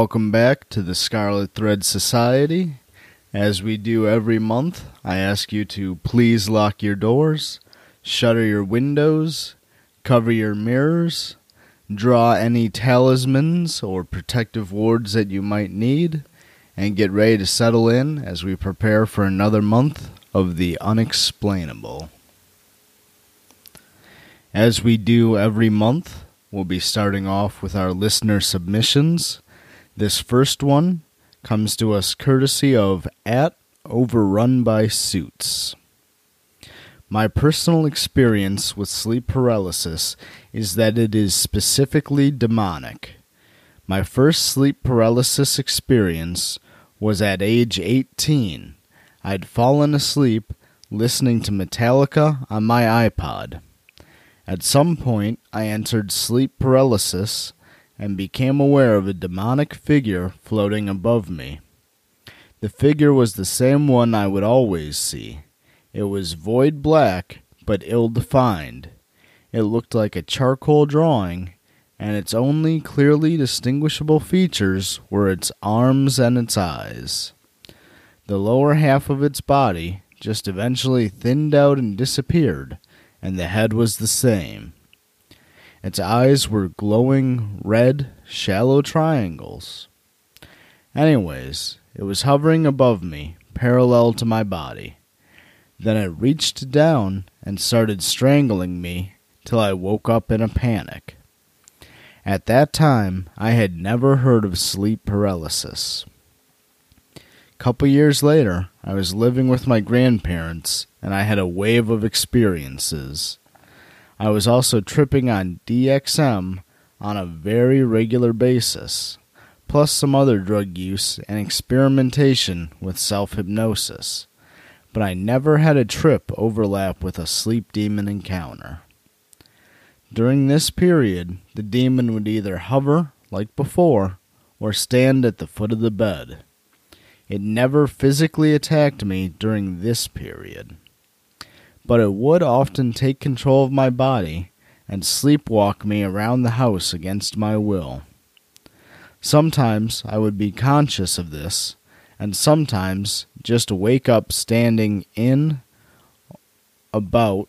Welcome back to the Scarlet Thread Society. As we do every month, I ask you to please lock your doors, shutter your windows, cover your mirrors, draw any talismans or protective wards that you might need, and get ready to settle in as we prepare for another month of the unexplainable. As we do every month, we'll be starting off with our listener submissions. This first one comes to us courtesy of at Overrun by Suits. My personal experience with sleep paralysis is that it is specifically demonic. My first sleep paralysis experience was at age 18. I'd fallen asleep listening to Metallica on my iPod. At some point, I entered sleep paralysis and became aware of a demonic figure floating above me. The figure was the same one I would always see. It was void black, but ill defined. It looked like a charcoal drawing, and its only clearly distinguishable features were its arms and its eyes. The lower half of its body just eventually thinned out and disappeared and the head was the same. Its eyes were glowing red, shallow triangles. Anyways, it was hovering above me, parallel to my body. Then it reached down and started strangling me till I woke up in a panic. At that time, I had never heard of sleep paralysis. Couple years later, I was living with my grandparents and I had a wave of experiences. I was also tripping on DXM on a very regular basis, plus some other drug use and experimentation with self hypnosis, but I never had a trip overlap with a sleep demon encounter. During this period, the demon would either hover, like before, or stand at the foot of the bed. It never physically attacked me during this period, but it would often take control of my body and sleepwalk me around the house against my will. Sometimes I would be conscious of this, and sometimes just wake up standing in, about,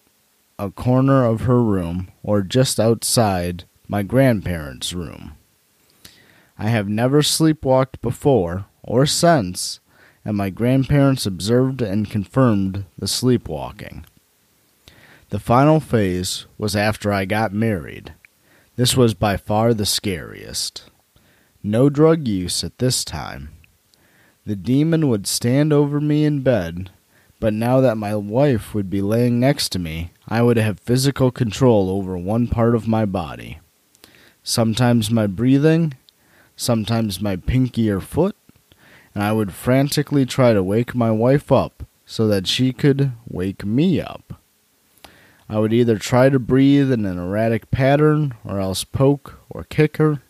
a corner of her room or just outside my grandparents' room. I have never sleepwalked before or since, and my grandparents observed and confirmed the sleepwalking. The final phase was after I got married. This was by far the scariest. No drug use at this time. The demon would stand over me in bed, but now that my wife would be laying next to me, I would have physical control over one part of my body. Sometimes my breathing, sometimes my pinky or foot, and I would frantically try to wake my wife up so that she could wake me up. I would either try to breathe in an erratic pattern or else poke or kick her.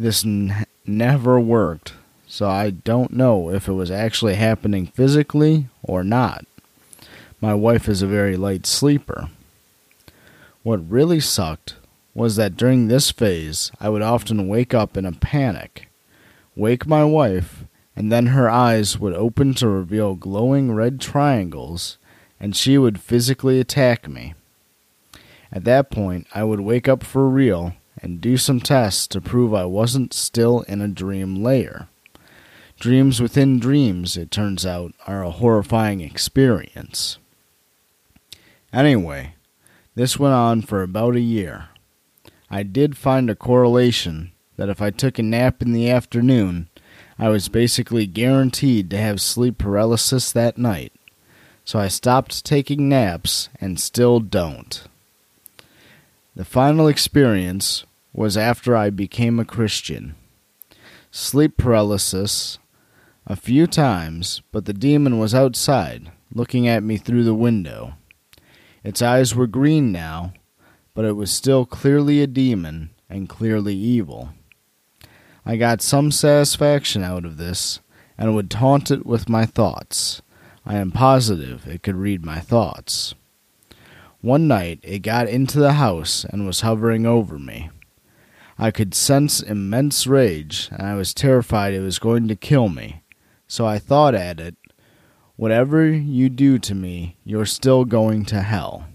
This n- never worked, so I don't know if it was actually happening physically or not. My wife is a very light sleeper. What really sucked was that during this phase, I would often wake up in a panic, wake my wife, and then her eyes would open to reveal glowing red triangles, and she would physically attack me. At that point, I would wake up for real and do some tests to prove I wasn't still in a dream layer. Dreams within dreams, it turns out, are a horrifying experience. Anyway, this went on for about a year. I did find a correlation that if I took a nap in the afternoon, I was basically guaranteed to have sleep paralysis that night, so I stopped taking naps and still don't. The final experience was after I became a Christian. Sleep paralysis a few times, but the demon was outside, looking at me through the window. Its eyes were green now, but it was still clearly a demon and clearly evil. I got some satisfaction out of this, and would taunt it with my thoughts. I am positive it could read my thoughts. One night it got into the house and was hovering over me. I could sense immense rage, and I was terrified it was going to kill me. So I thought at it, Whatever you do to me, you're still going to hell.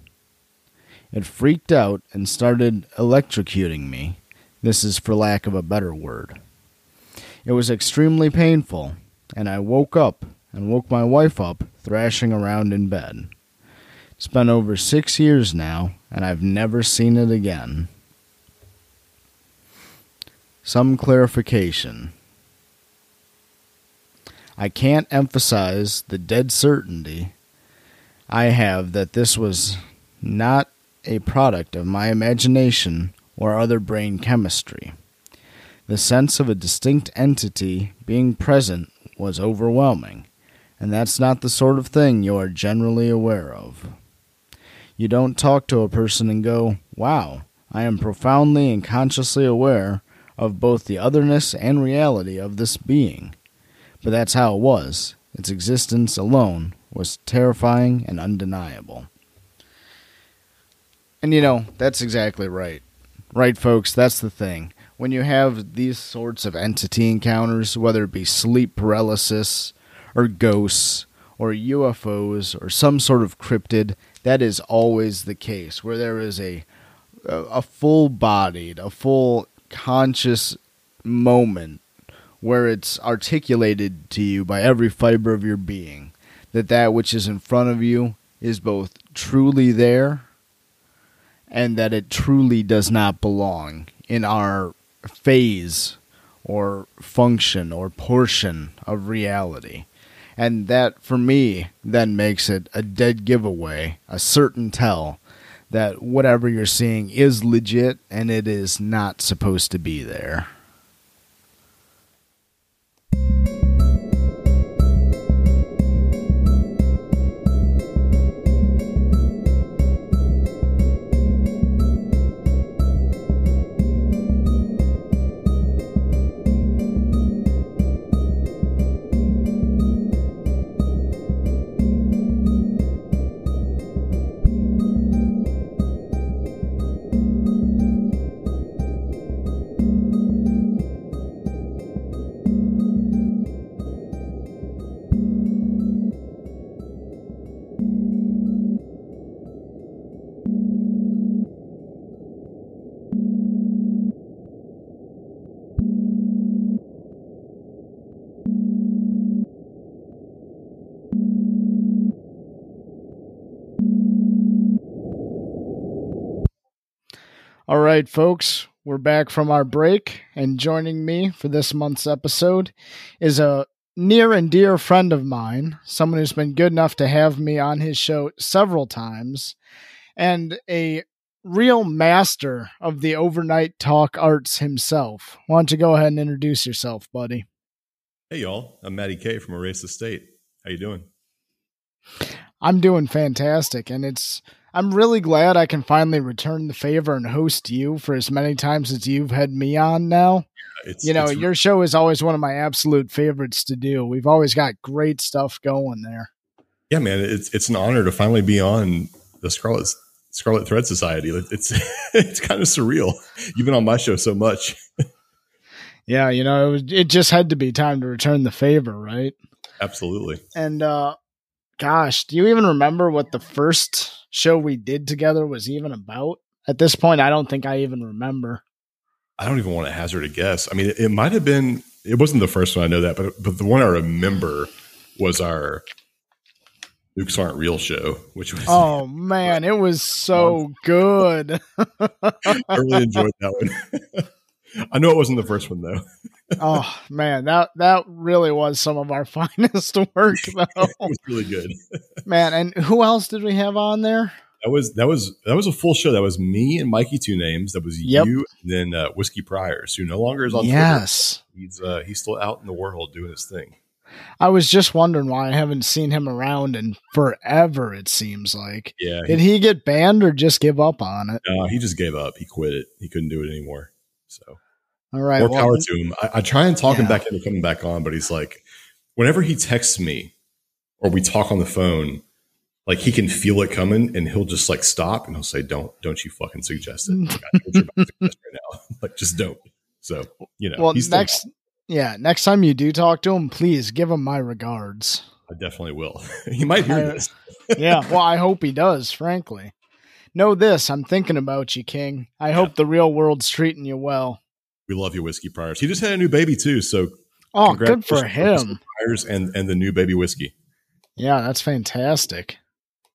It freaked out and started electrocuting me. This is for lack of a better word. It was extremely painful, and I woke up and woke my wife up thrashing around in bed. It's been over six years now, and I've never seen it again. Some clarification. I can't emphasize the dead certainty I have that this was not a product of my imagination or other brain chemistry. The sense of a distinct entity being present was overwhelming, and that's not the sort of thing you are generally aware of. You don't talk to a person and go, Wow, I am profoundly and consciously aware of both the otherness and reality of this being. But that's how it was. Its existence alone was terrifying and undeniable. And you know, that's exactly right. Right, folks, that's the thing. When you have these sorts of entity encounters, whether it be sleep paralysis, or ghosts, or UFOs, or some sort of cryptid, that is always the case, where there is a a full bodied, a full conscious moment where it's articulated to you by every fiber of your being that that which is in front of you is both truly there and that it truly does not belong in our phase or function or portion of reality. And that, for me, then makes it a dead giveaway, a certain tell that whatever you're seeing is legit and it is not supposed to be there. All right, folks, we're back from our break, and joining me for this month's episode is a near and dear friend of mine, someone who's been good enough to have me on his show several times, and a real master of the overnight talk arts himself. Why don't you go ahead and introduce yourself, buddy? Hey, y'all. I'm Matty K from Erase Estate. How you doing? I'm doing fantastic, and it's I'm really glad I can finally return the favor and host you for as many times as you've had me on now. It's, you know, your show is always one of my absolute favorites to do. We've always got great stuff going there. Yeah, man, it's it's an honor to finally be on the Scarlet Scarlet Thread Society. It's it's kind of surreal. You've been on my show so much. yeah, you know, it, was, it just had to be time to return the favor, right? Absolutely. And uh gosh, do you even remember what the first show we did together was even about? At this point, I don't think I even remember. I don't even want to hazard a guess. I mean, it, it might have been. It wasn't the first one I know that, but but the one I remember was our Nukes Aren't Real show, which was oh man, it was so good. I really enjoyed that one. I know it wasn't the first one though. Oh man, that that really was some of our finest work though. it was really good. man, and who else did we have on there? That was that was that was a full show. That was me and Mikey two names. That was yep. you and then uh, Whiskey Priors, who no longer is on yes. Twitter. He's uh, he's still out in the world doing his thing. I was just wondering why I haven't seen him around in forever. It seems like. Yeah. Did he get banned or just give up on it? No, he just gave up. He quit it. He couldn't do it anymore. So all right. More well, power to him. I, I, try and talk yeah. him back into coming back on, but he's like, whenever he texts me or we talk on the phone, like he can feel it coming and he'll just like stop and he'll say, Don't don't you fucking suggest it. Like, I know you're about to suggest right now. like just don't. So, you know, well, next, yeah, next time you do talk to him, please give him my regards. I definitely will. he might hear I- this. yeah, well, I hope he does, frankly. Know this, I'm thinking about you, King. I hope the real world's treating you well. We love you, Whiskey Priors. He just had a new baby too. So Oh, good for him. Priors and and the new baby whiskey. Yeah, that's fantastic.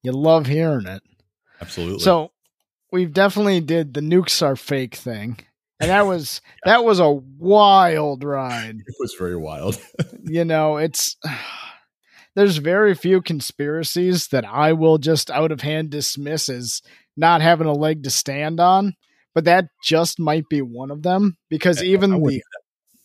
You love hearing it. Absolutely. So we've definitely did the nukes are fake thing. And that was that was a wild ride. it was very wild. You know, it's there's very few conspiracies that I will just out of hand dismiss as not having a leg to stand on. But that just might be one of them because Yeah, even I the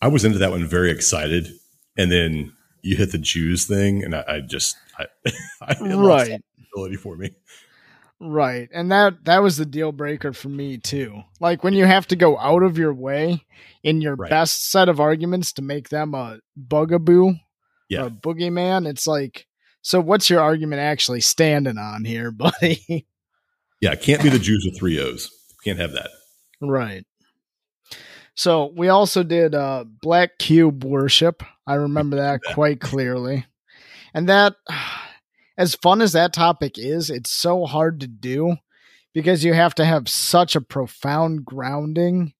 I was into that one very excited, and then you hit the Jews thing, and I, I just I, I right ability for me. Right. And that that was the deal breaker for me too. Like when you have to go out of your way in your Right. best set of arguments to make them a bugaboo Yeah. or a boogeyman, it's like so what's your argument actually standing on here, buddy? Yeah, it can't be the Jews with three O's. Can't have that. Right. So we also did uh Black Cube worship. I remember that quite clearly. And that as fun as that topic is, it's so hard to do because you have to have such a profound grounding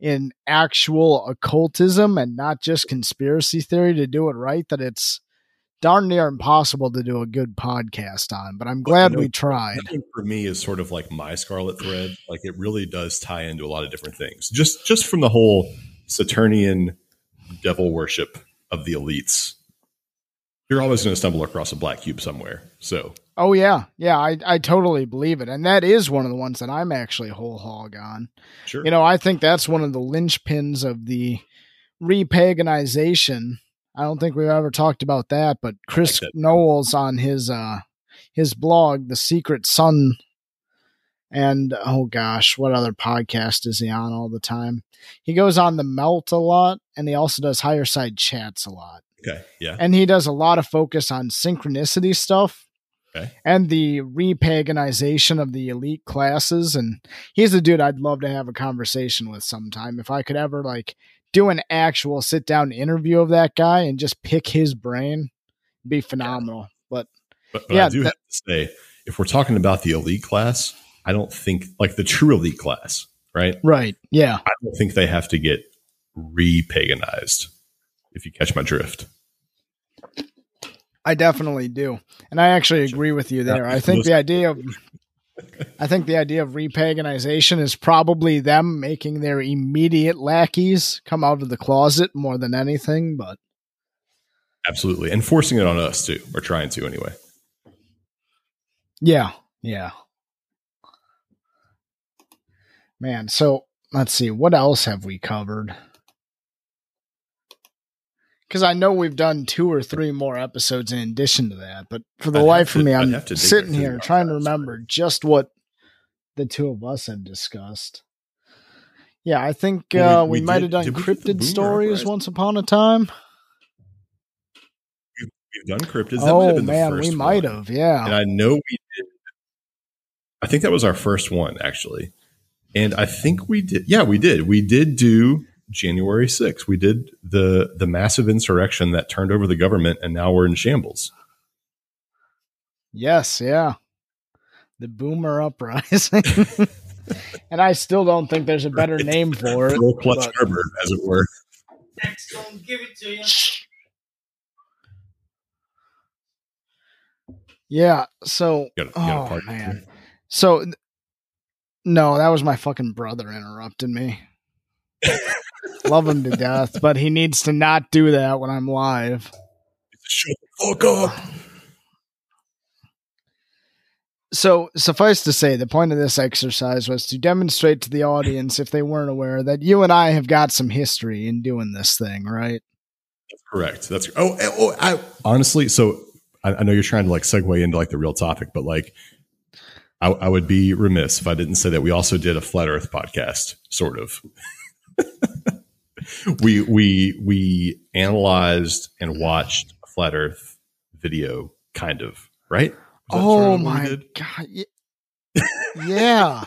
in actual occultism and not just conspiracy theory to do it right that it's darn near impossible to do a good podcast on. But I'm glad we tried. For me is sort of like my scarlet thread. Like it really does tie into a lot of different things. Just just from the whole Saturnian devil worship of the elites. You're always going to stumble across a black cube somewhere. So Oh yeah, yeah, I I totally believe it, and that is one of the ones that I'm actually whole hog on. sure. You know, I think that's one of the linchpins of the repaganization. I don't think we've ever talked about that, but Chris that. Knowles on his uh his blog, The Secret Sun, and oh gosh, what other podcast is he on all the time? He goes on the Melt a lot, and he also does Higher Side Chats a lot okay. Yeah. and he does a lot of focus on synchronicity stuff Okay. and the repaganization of the elite classes and he's a dude i'd love to have a conversation with sometime if i could ever like do an actual sit down interview of that guy and just pick his brain be phenomenal. But But, but Yeah, I do that- have to say, if we're talking about the elite class, I don't think like the true elite class, right? right yeah. I don't think they have to get re-paganized. If you catch my drift, i definitely do. And i actually agree with you there. I think the idea of I think the idea of repaganization is probably them making their immediate lackeys come out of the closet more than anything, but absolutely, and forcing it on us too, or trying to anyway. Yeah, yeah. Man, so let's see, what else have we covered? Because I know we've done two or three more episodes in addition to that, but for the I'd life of to- me, I'm have to dig sitting here trying to remember just what the two of us have discussed. Yeah, I think Well, uh, we- we, we might did- have done did we get the cryptid stories Uprising? once upon a time. We've done cryptids. That might have Oh man, we might one. have. Yeah. And I know we did. I think that was our first one actually, and I think we did. Yeah, we did. We did do January 6th. We did the the massive insurrection that turned over the government, and now we're in shambles. Yes, yeah. The Boomer Uprising. and I still don't think there's a better name for it. Pearl Clutch but- Harbor, as it were. Next, gonna give it to you. Yeah, so You got, you got a oh part man. So no, that was my fucking brother interrupting me. Love him to death, but he needs to not do that when I'm live. Shut the fuck up. So, suffice to say, the point of this exercise was to demonstrate to the audience, if they weren't aware, that you and I have got some history in doing this thing, right? That's correct. That's oh, eh, oh I honestly. So I, I know you're trying to like segue into like the real topic, but like I, I would be remiss if I didn't say that we also did a flat Earth podcast, sort of. we we we analyzed and watched a flat Earth video, kind of right. Oh my god! Yeah,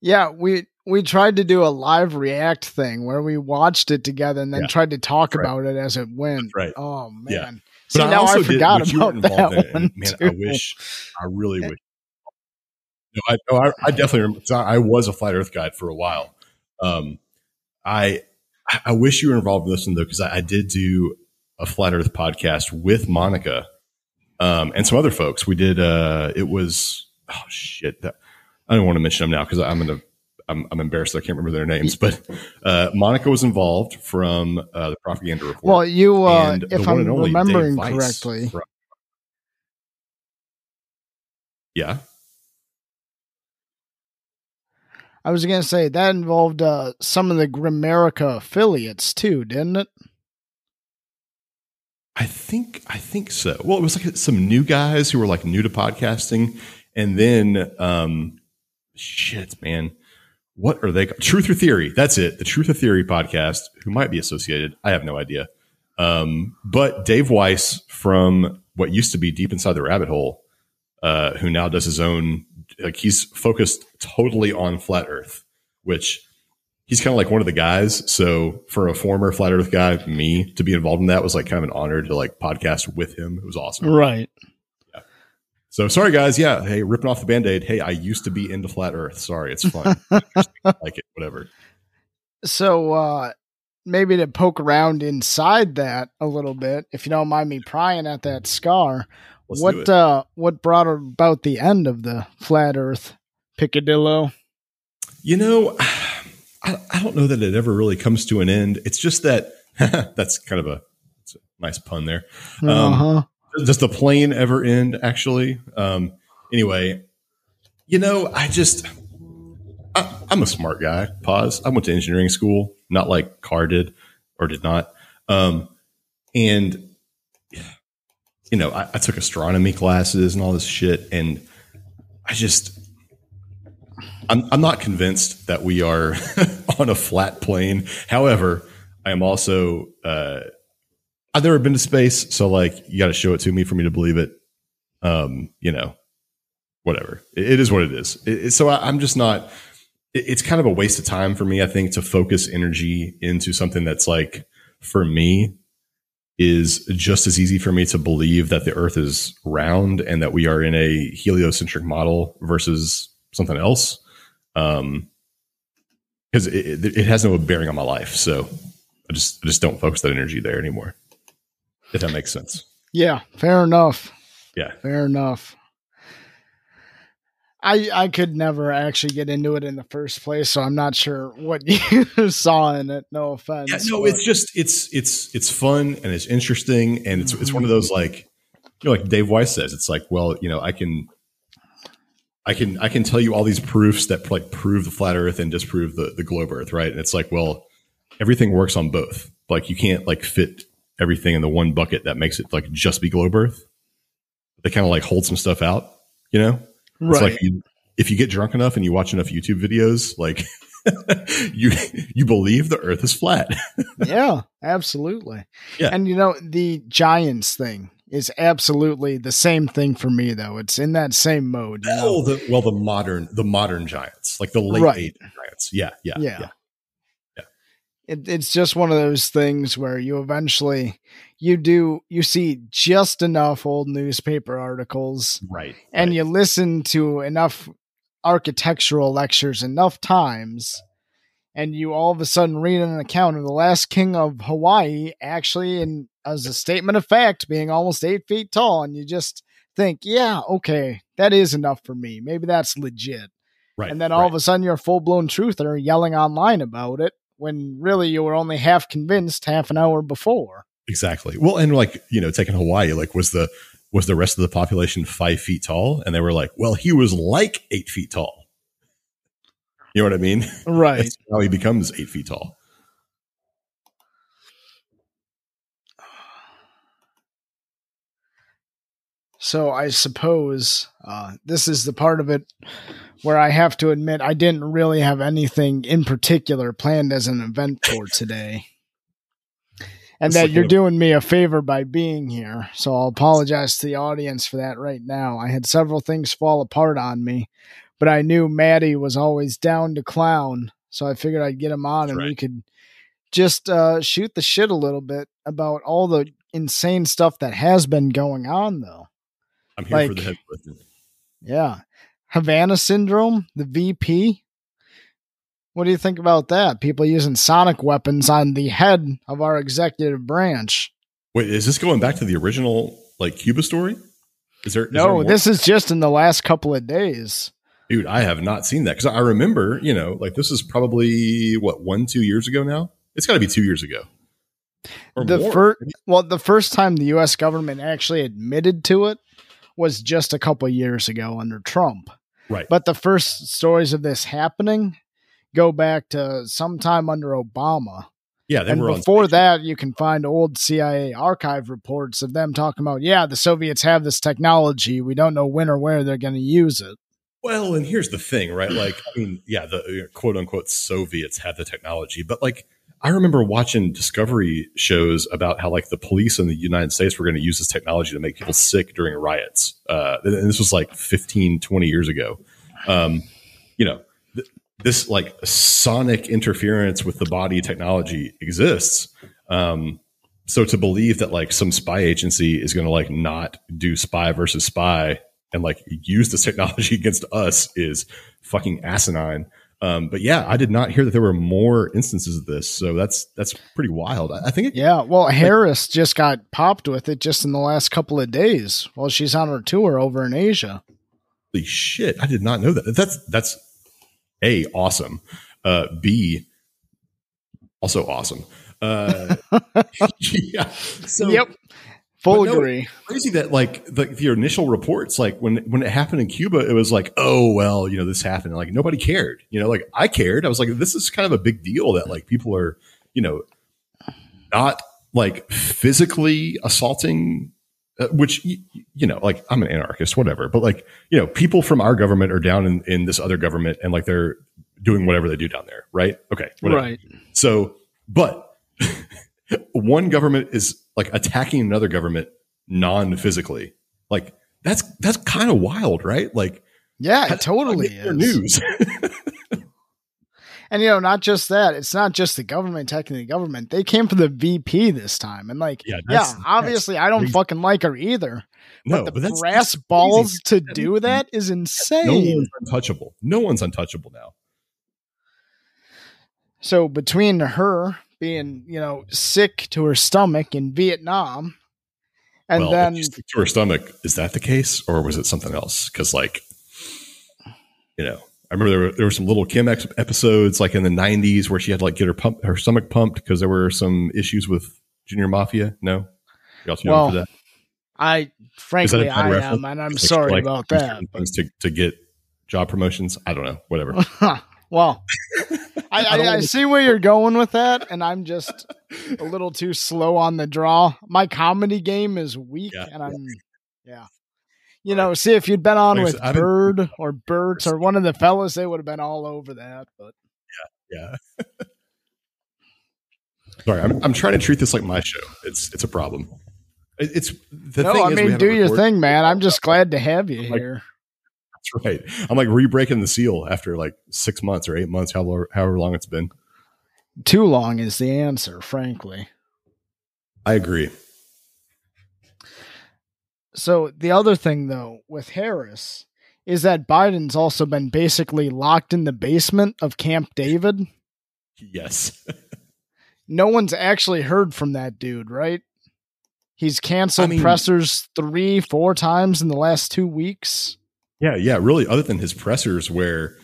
yeah. We we tried to do a live react thing where we watched it together and then Yeah. tried to talk Right. about it as it went. right. Oh man! Yeah. See now I did- forgot you about that in, one Man, too. I wish, I really wish. No, I, no, I, I definitely remember. I I was a flat Earth guide for a while. Um, I I wish you were involved in this one though, because I, I did do a flat Earth podcast with Monica um, and some other folks. We did. Uh, it was oh shit. That, I don't want to mention them now because I'm gonna. I'm, I'm embarrassed. I can't remember their names, but uh, Monica was involved from uh, the propaganda report. Well, you, uh, if I'm remembering correctly, from- yeah. I was going to say that involved uh, some of the Grimerica affiliates too, didn't it? I think I think so. Well, it was like some new guys who were like new to podcasting, and then um, shit, man, what are they? Truth or Theory? That's it. The Truth or Theory podcast. Who might be associated? I have no idea. Um, but Dave Weiss from what used to be Deep Inside the Rabbit Hole, uh, who now does his own. Like he's focused totally on flat Earth, which he's kind of like one of the guys. So for a former flat Earth guy, me to be involved in that was like kind of an honor to like podcast with him. It was awesome. Right. Yeah. So sorry guys, yeah. Hey, ripping off the band-aid. Hey, I used to be into flat Earth. Sorry, it's fun. like it, whatever. So uh, maybe to poke around inside that a little bit, if you don't mind me prying at that scar, Let's what uh, what brought about the end of the flat Earth Picadillo? You know, I, I don't know that it ever really comes to an end. It's just that that's kind of a, it's a nice pun there. Um, Uh huh. Does the plane ever end? Actually, um, anyway, you know, I just I, I'm a smart guy. Pause. I went to engineering school, not like Carr did or did not. Um, and you know, I, I took astronomy classes and all this shit, and I just I'm I'm not convinced that we are on a flat plane. However, I am also uh, I've never been to space, so like you got to show it to me for me to believe it. Um, you know, whatever. It, it is what it is. It, it- so I, I'm just not. It, it's kind of a waste of time for me. I think to focus energy into something that's like for me is just as easy for me to believe that the Earth is round and that we are in a heliocentric model versus something else. Um, because it, it, it has no bearing on my life. So I just I just don't focus that energy there anymore. If that makes sense. Yeah, fair enough. Yeah. Fair enough. I I could never actually get into it in the first place, so I'm not sure what you saw in it. No offense. Yeah, no, but- it's just it's it's it's fun and it's interesting and it's it's one of mm-hmm. those like you know like Dave Weiss says it's like well you know I can I can I can tell you all these proofs that like prove the flat Earth and disprove the the globe Earth right and it's like well everything works on both like you can't like fit everything in the one bucket that makes it like just be globe Earth they kind of like hold some stuff out you know it's right. like you, if you get drunk enough and you watch enough YouTube videos like you you believe the Earth is flat yeah, absolutely. Yeah. And you know, the Giants thing is absolutely the same thing for me though. It's in that same mode. You know? Oh, the well, the modern, the modern giants, like the late Right. giants. Yeah, yeah, Yeah. yeah. It, it's just one of those things where you eventually you do you see just enough old newspaper articles Right. and right. you listen to enough architectural lectures enough times and you all of a sudden read an account of the last king of hawaii actually and as a statement of fact being almost eight feet tall and you just think yeah okay that is enough for me maybe that's legit right. and then all right. of a sudden you're a full-blown truther yelling online about it when really you were only half convinced half an hour before exactly. Well, and like you know, taking Hawaii, like was the was the rest of the population five feet tall, and they were like, well, he was like eight feet tall. You know what I mean? right That's how he becomes eight feet tall. So I suppose uh, this is the part of it where I have to admit I didn't really have anything in particular planned as an event for today. and that you're doing me a favor by being here. So I'll apologize to the audience for that right now. I had several things fall apart on me, but I knew Maddie was always down to clown, so I figured I'd get him on and we could just uh, shoot the shit a little bit about all the insane stuff that has been going on, though. I'm here for like- the heavy lifting. Yeah. Havana syndrome, the VP. What do you think about that? People using sonic weapons on the head of our executive branch. Wait, is this going back to the original like Cuba story? Is there? is there No, more? this is just in the last couple of days. dude. I have not seen that because I remember, you know, like this is probably what one, two years ago now. It's got to be two years ago. The first, well, the first time the U.S. government actually admitted to it was just a couple years ago under Trump. right? But the first stories of this happening go back to sometime under Obama. yeah, and before that, you can find old CIA archive reports of them talking about, yeah, the Soviets have this technology. We don't know when or where they're going to use it. Well, and here's the thing, right? Like, I mean, yeah, the uh, quote unquote Soviets have the technology, but like, I remember watching Discovery shows about how like the police in the United States were going to use this technology to make people sick during riots. Uh, and this was like 15, 20 years ago. Um, you know, th- this like sonic interference with the body technology exists. Um, so to believe that like some spy agency is going to like not do spy versus spy and like use this technology against us is fucking asinine. Um, but yeah, I did not hear that there were more instances of this. So that's that's pretty wild. I, I think it, Yeah, well, Harris just got popped with it just in the last couple of days while she's on her tour over in Asia. holy shit, I did not know that. That's that's a awesome. Uh, B also awesome. Uh, yeah. So yep. Full no, agree. crazy that like the, the initial reports like when when it happened in cuba it was like oh well you know this happened like nobody cared you know like i cared i was like this is kind of a big deal that like people are you know not like physically assaulting uh, which y- you know like i'm an anarchist whatever but like you know people from our government are down in, in this other government and like they're doing whatever they do down there right okay whatever. Right. So, but one government is like attacking another government non-physically. Like that's that's kind of wild, right? Like Yeah, it totally is. news. And you know, not just that, it's not just the government attacking the government. They came for the VP this time. And like, Yeah, yeah, obviously I don't crazy. fucking like her either. no, but but the that's brass that's balls to do that is insane. No one's untouchable. No one's untouchable now. So between her being, you know, sick to her stomach in Vietnam, and well, then to her stomach. Is that the case, or was it something else? Because like, you know, I remember there were, there were some Lil' Kim episodes like in the '90s where she had to like get her pump her stomach pumped because there were some issues with Junior Mafia. No, you also know Well, for that. I Is that a frankly I reference? am, and I'm It's sorry like, about that. to to get job promotions. I don't know. Whatever. well, I, I I, I see where you're going with that, and I'm just a little too slow on the draw. My comedy game is weak, Yeah. and I'm yeah. You know, see if you'd been on Like with said, I've been- Bird or Bert or one of the fellas, they would have been all over that. But Yeah. Yeah. Sorry, I'm, I'm trying to treat this like my show. It's it's a problem. It's the no, thing I mean, do your thing, man. I'm just glad to have you here. That's right. I'm like re-breaking the seal after like six months or eight months, however however long it's been. Too long is the answer, frankly. I agree. So the other thing though with Harris is that Biden's also been basically locked in the basement of Camp David. Yes. No one's actually heard from that dude, right? He's canceled I mean- pressers three, four times in the last two weeks. Yeah, yeah. Really, other than his pressers, where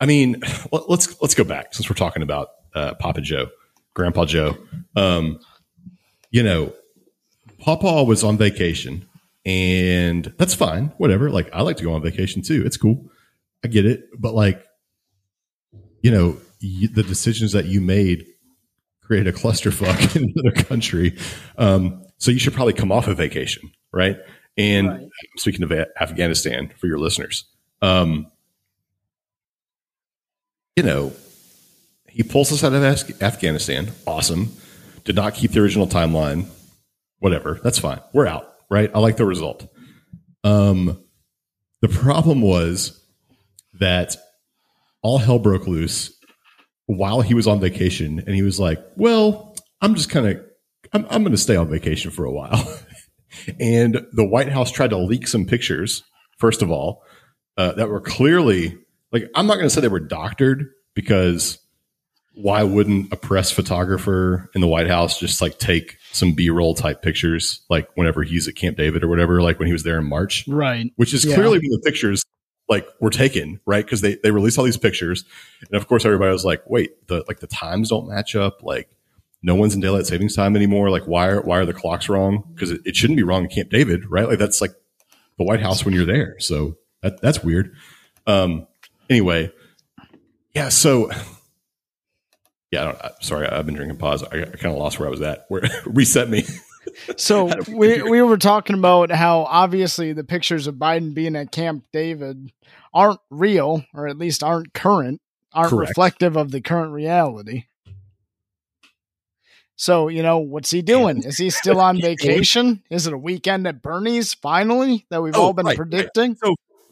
I mean, let- let's let's go back since we're talking about uh, Papa Joe, Grandpa Joe. Um, you know, Papa was on vacation, and that's fine. Whatever. Like, I like to go on vacation too. It's cool. I get it. But like, you know, the decisions that you made created a clusterfuck in another country. Um, so you should probably come off a vacation, right? And Right. speaking of Afghanistan for your listeners, um, you know, he pulls us out of Afghanistan. Awesome. did not keep the original timeline. Whatever, that's fine. We're out, right? I like the result. Um, the problem was that all hell broke loose while he was on vacation, and he was like, "Well, I'm just kind of, I'm, I'm going to stay on vacation for a while." and the White House tried to leak some pictures. First of all, uh, that were clearly like I'm not going to say they were doctored because why wouldn't a press photographer in the White House just like take some B roll type pictures, like whenever he's at Camp David or whatever, like when he was there in March, right? Which is Yeah. clearly when the pictures like were taken, right? Because they they released all these pictures, and of course everybody was like, wait, the like the times don't match up, like. No one's in daylight savings time anymore. Like, why are why are the clocks wrong? Because it, it shouldn't be wrong in Camp David, right? Like, that's like the White House when you're there. So that that's weird. Um. Anyway, yeah. So yeah. I don't, I, sorry, I've been drinking pause. I, I kind of lost where I was at. Where reset me. So we we we were talking about how obviously the pictures of Biden being at Camp David aren't real, or at least aren't current, aren't Correct. reflective of the current reality. So you know what's he doing? Is he still on vacation? Is it a weekend at Bernie's finally that we've Oh, all been right, right. predicting?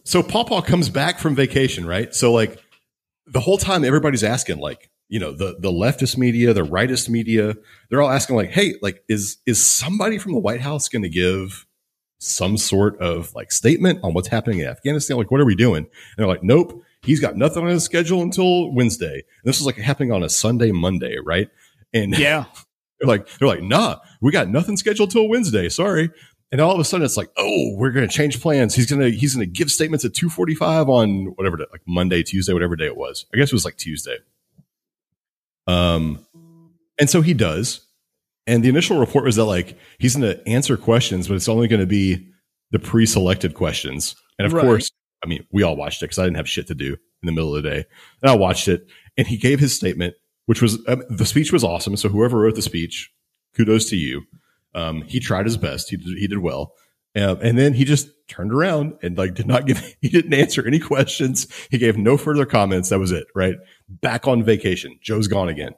So Pawpaw comes back from vacation, right? So like the whole time everybody's asking, like, you know, the the leftist media, the rightist media, they're all asking, like, hey, like, is is somebody from the White House going to give some sort of like statement on what's happening in Afghanistan? Like, what are we doing? And they're like, nope, he's got nothing on his schedule until Wednesday. And this is like happening on a Sunday, Monday, right? And Yeah, They're like, they're like, nah, we got nothing scheduled till Wednesday. Sorry. And all of a sudden it's like, oh, we're gonna change plans. He's gonna he's gonna give statements at 245 on whatever day, like Monday, Tuesday, whatever day it was. I guess it was like Tuesday. Um and so he does. And the initial report was that like he's gonna answer questions, but it's only gonna be the pre-selected questions. And of Right. course, I mean, we all watched it because I didn't have shit to do in the middle of the day. And I watched it, and he gave his statement, which was um, the speech was awesome. So whoever wrote the speech, kudos to you. Um, he tried his best. He did, he did well. Um, and then he just turned around and like did not give. He didn't answer any questions. He gave no further comments. That was it. Right back on vacation. Joe's gone again.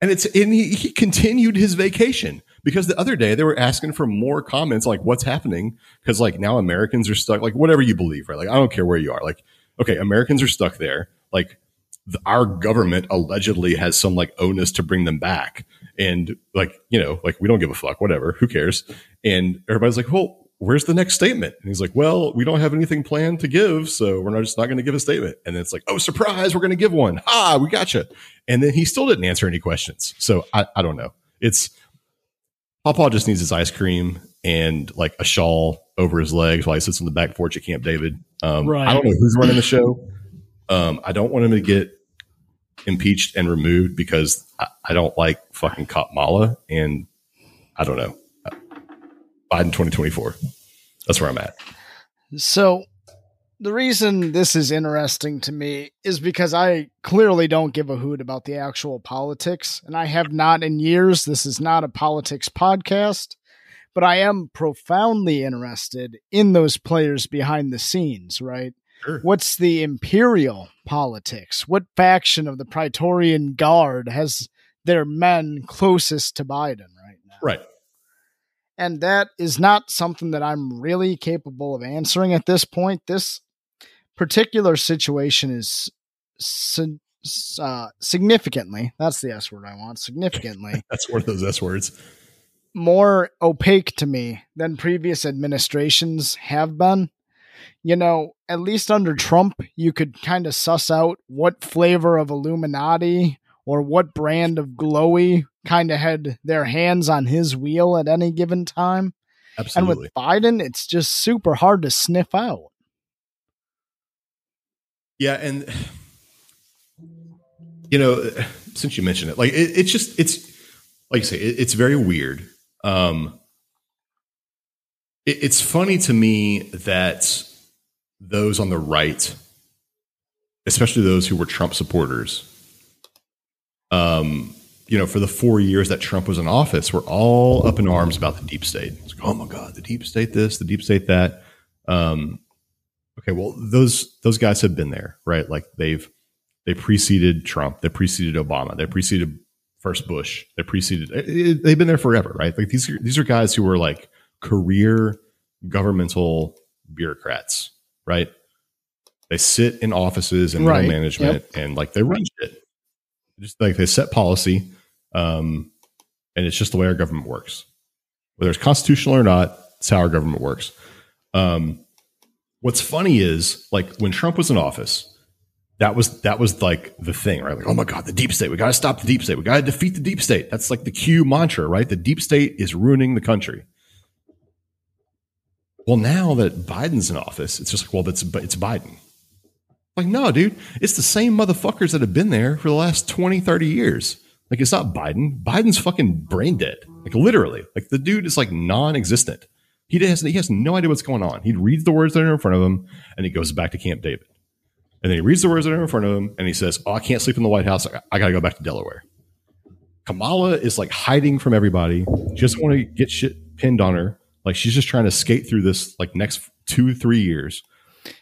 And it's and he, he continued his vacation because the other day they were asking for more comments like what's happening because like now Americans are stuck like whatever you believe right like I don't care where you are like okay Americans are stuck there like our government allegedly has some like onus to bring them back. And like you know like we don't give a fuck whatever who cares? And everybody's like well where's the next statement? And he's like well we don't have anything planned to give so we're not just not going to give a statement. And then it's like oh surprise we're going to give one. Ah we gotcha. And then he still didn't answer any questions. So i, I don't know. It's Pawpaw just needs his ice cream and like a shawl over his legs while he sits on the back porch at Camp David. Um, Right. I don't know who's running the show. Um, I don't want him to get impeached and removed because I, I don't like fucking Kamala and I don't know. Biden 2024. That's where I'm at. So the reason this is interesting to me is because I clearly don't give a hoot about the actual politics, and I have not in years. This is not a politics podcast, but I am profoundly interested in those players behind the scenes, right? Sure. What's the imperial politics? What faction of the Praetorian Guard has their men closest to Biden right now? Right. and that is not something that I'm really capable of answering at this point. This particular situation is si- uh, significantly, that's the S word I want, significantly That's worth those S words. more opaque to me than previous administrations have been. You know, at least under Trump, you could kind of suss out what flavor of Illuminati or what brand of glowy kind of had their hands on his wheel at any given time. Absolutely. And with Biden, it's just super hard to sniff out. Yeah, and you know, since you mentioned it, like it, it's just it's like you say, it, it's very weird. Um, it, it's funny to me that those on the right, especially those who were Trump supporters, um, you know, for the four years that Trump was in office, were all up in arms about the deep state. It's like, oh my god, the deep state this, the deep state that. Um, okay, well, those those guys have been there, right? Like they've they preceded Trump, they preceded Obama, they preceded first Bush. They preceded. It, it, they've been there forever, right? Like these these are guys who were like career governmental bureaucrats, right? They sit in offices and Right. middle management, and like they run shit. Just like they set policy, um, and it's just the way our government works. Whether it's constitutional or not, it's how our government works. Um, what's funny is like when Trump was in office, that was that was like the thing, right? Like, oh my god, the deep state. We got to stop the deep state. We got to defeat the deep state. That's like the Q mantra, right? The deep state is ruining the country. Well, now that Biden's in office, it's just like, well, that's it's Biden. Like, no, dude, it's the same motherfuckers that have been there for the last 20, 30 years. Like, it's not Biden. Biden's fucking brain dead. Like, literally. Like, the dude is like non existent. He has, he has no idea what's going on. He reads the words that are in front of him and he goes back to Camp David. And then he reads the words that are in front of him and he says, Oh, I can't sleep in the White House. I, got to go back to Delaware. Kamala is like hiding from everybody. Doesn't want to get shit pinned on her. Like, she's just trying to skate through this like next two, three years.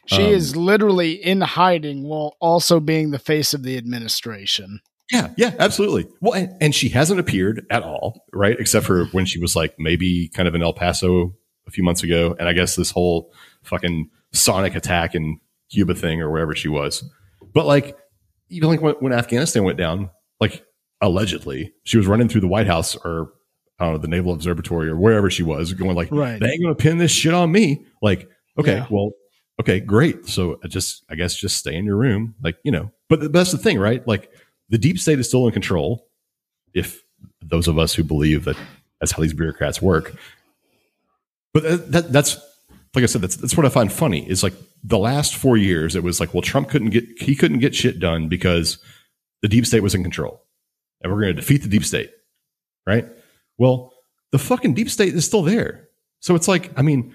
She Um, is literally in hiding while also being the face of the administration. Yeah, yeah, absolutely. Well, and, and she hasn't appeared at all, right? Except for when she was like maybe kind of in El Paso a few months ago. And I guess this whole fucking sonic attack in Cuba thing or wherever she was. But like, even like when, when Afghanistan went down, like allegedly, she was running through the White House or I don't know, the Naval Observatory or wherever she was, going like, Right. they ain't going to pin this shit on me. Like, okay, Yeah. well, okay, great. So I just, I guess, just stay in your room, like you know. But that's the thing, right? Like the deep state is still in control. If those of us who believe that that's how these bureaucrats work, but that, that that's like I said, that's that's what I find funny is like the last four years, it was like, well, Trump couldn't get he couldn't get shit done because the deep state was in control, and we're going to defeat the deep state, right? Well, the fucking deep state is still there. So it's like, I mean,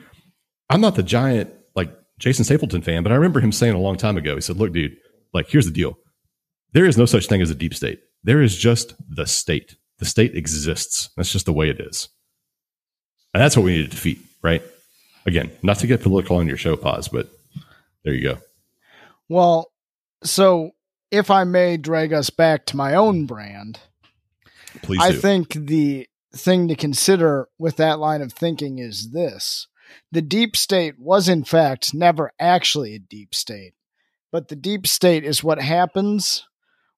I'm not the giant like Jason Stapleton fan, but I remember him saying a long time ago, he said, Look, dude, like, here's the deal. There is no such thing as a deep state. There is just the state. The state exists. That's just the way it is. And that's what we need to defeat, right? Again, not to get political on your show pause, but there you go. Well, so if I may drag us back to my own brand, Please I do. think the thing to consider with that line of thinking is this the deep state was, in fact, never actually a deep state. But the deep state is what happens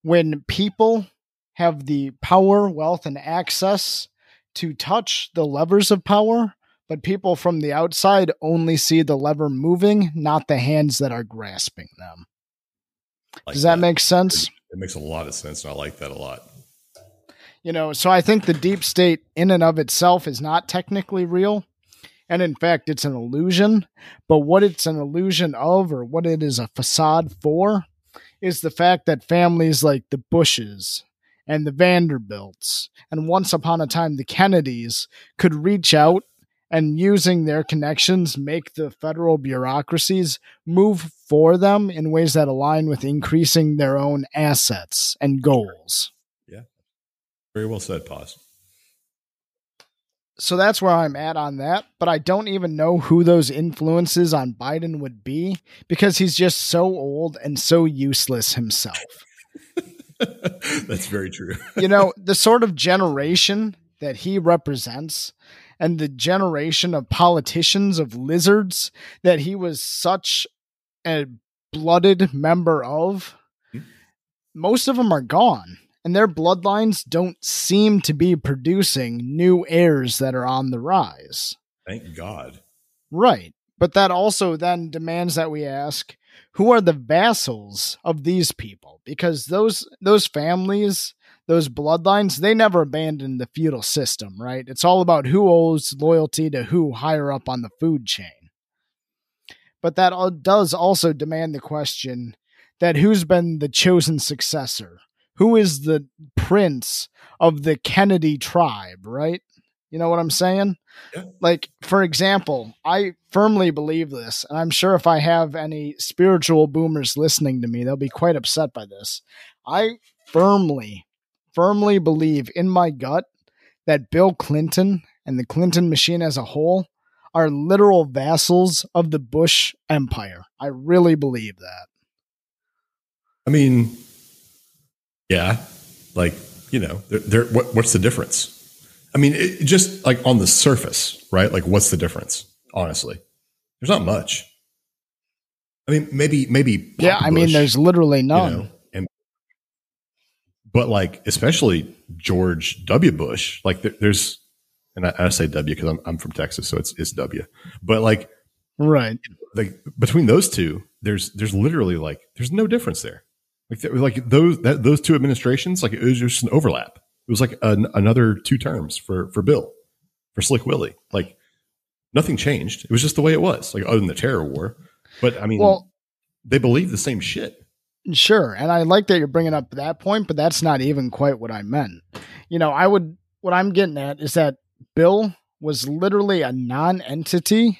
when people have the power, wealth, and access to touch the levers of power, but people from the outside only see the lever moving, not the hands that are grasping them. Like Does that make sense? It makes a lot of sense, and I like that a lot. You know, so I think the deep state in and of itself is not technically real. And in fact, it's an illusion. But what it's an illusion of, or what it is a facade for, is the fact that families like the Bushes and the Vanderbilts, and once upon a time the Kennedys, could reach out and using their connections make the federal bureaucracies move for them in ways that align with increasing their own assets and goals. Very well said, pause. so that's where I'm at on that. But I don't even know who those influences on Biden would be because he's just so old and so useless himself. That's very true. You know, the sort of generation that he represents and the generation of politicians, of lizards that he was such a blooded member of, Hmm. most of them are gone. And their bloodlines don't seem to be producing new heirs that are on the rise. Thank God. Right. But that also then demands that we ask who are the vassals of these people? Because those those families, those bloodlines, they never abandoned the feudal system, right? It's all about who owes loyalty to who higher up on the food chain. But that does also demand the question that who's been the chosen successor? Who is the prince of the Kennedy tribe, right? You know what I'm saying? like for example i firmly believe this and i'm sure if i have any spiritual boomers listening to me they'll be quite upset by this i firmly firmly believe in my gut that bill clinton and the clinton machine as a whole are literal vassals of the bush empire i really believe that I mean, yeah, like you know, they're, they're, what, what's the difference? I mean, it, just like on the surface, right? Like, what's the difference? Honestly, there's not much. I mean, maybe, maybe. yeah, I mean, there's literally none. you know, and but like especially George W. Bush, like there, there's, and I, I say W because I'm I'm from Texas, so it's it's W. But like Right. like between those two, there's there's literally like there's no difference there. Like like those that those two administrations, like it was just an overlap. It was like an, another two terms for for Bill, for Slick Willie. Like nothing changed. It was just the way it was. Like other than the terror war, but I mean, Well, they believe the same shit. Sure, and I like that you're bringing up that point, but that's not even quite what I meant. You know, I would what I'm getting at is that Bill was literally a non-entity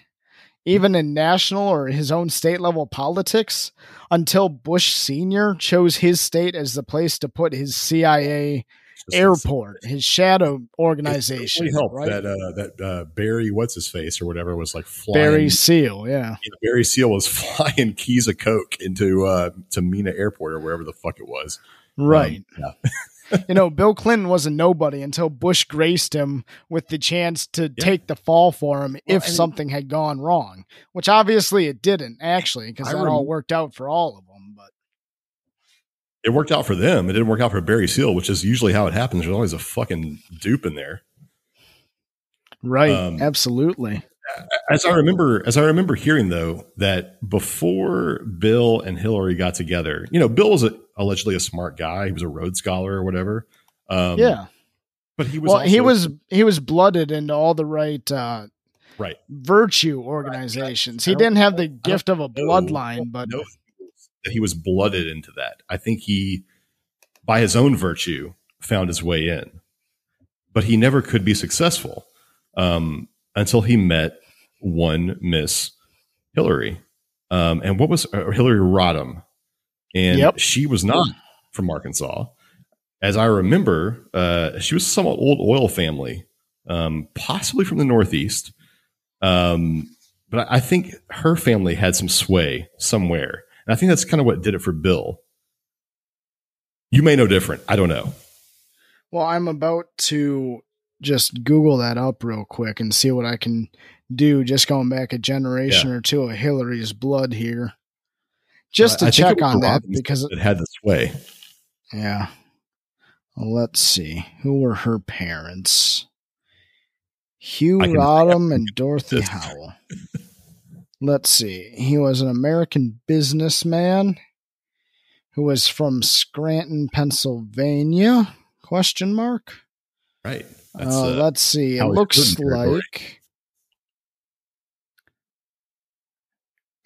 even in national or his own state level politics until Bush senior chose his state as the place to put his CIA airport, his shadow It organization, really helped right? that uh, that uh, Barry what's his face or whatever was like flying. Barry Seal, yeah. you know, Barry Seal was flying keys of coke into uh, to Mena Airport or wherever the fuck it was. Right. Um, yeah. you know, Bill Clinton was a nobody until Bush graced him with the chance to Yeah. take the fall for him if I mean- something had gone wrong, which obviously it didn't actually, because that rem- all worked out for all of them. But It worked out for them. It didn't work out for Barry Seal, which is usually how it happens. There's always a fucking dupe in there. right, Um, absolutely, As I remember, as I remember hearing though, that before Bill and Hillary got together, you know, Bill was a, allegedly a smart guy. He was a Rhodes Scholar or whatever. Um, yeah. but he was Well, he was he was blooded into all the right uh, right. virtue organizations. I He didn't have the gift of a bloodline, but that he was blooded into that. I think he, by his own virtue, found his way in, but he never could be successful um, until he met one Miss Hillary. Um, and what was uh, Hillary Rodham? And Yep. she was not from Arkansas. As I remember, uh, she was a somewhat old oil family, um, possibly from the Northeast. Um, but I think her family had some sway somewhere. And I think that's kind of what did it for Bill. You may know different. I don't know. Well, I'm about to just Google that up real quick and see what I can do. Just going back a generation or two of Hillary's blood here, just to check on that because it had the sway. yeah. Well, let's see who were her parents. Hugh Rodham and Dorothy this. Howell. Let's see. He was an American businessman who was from Scranton, Pennsylvania? Question mark. Right. That's, Uh, uh, let's see. It looks like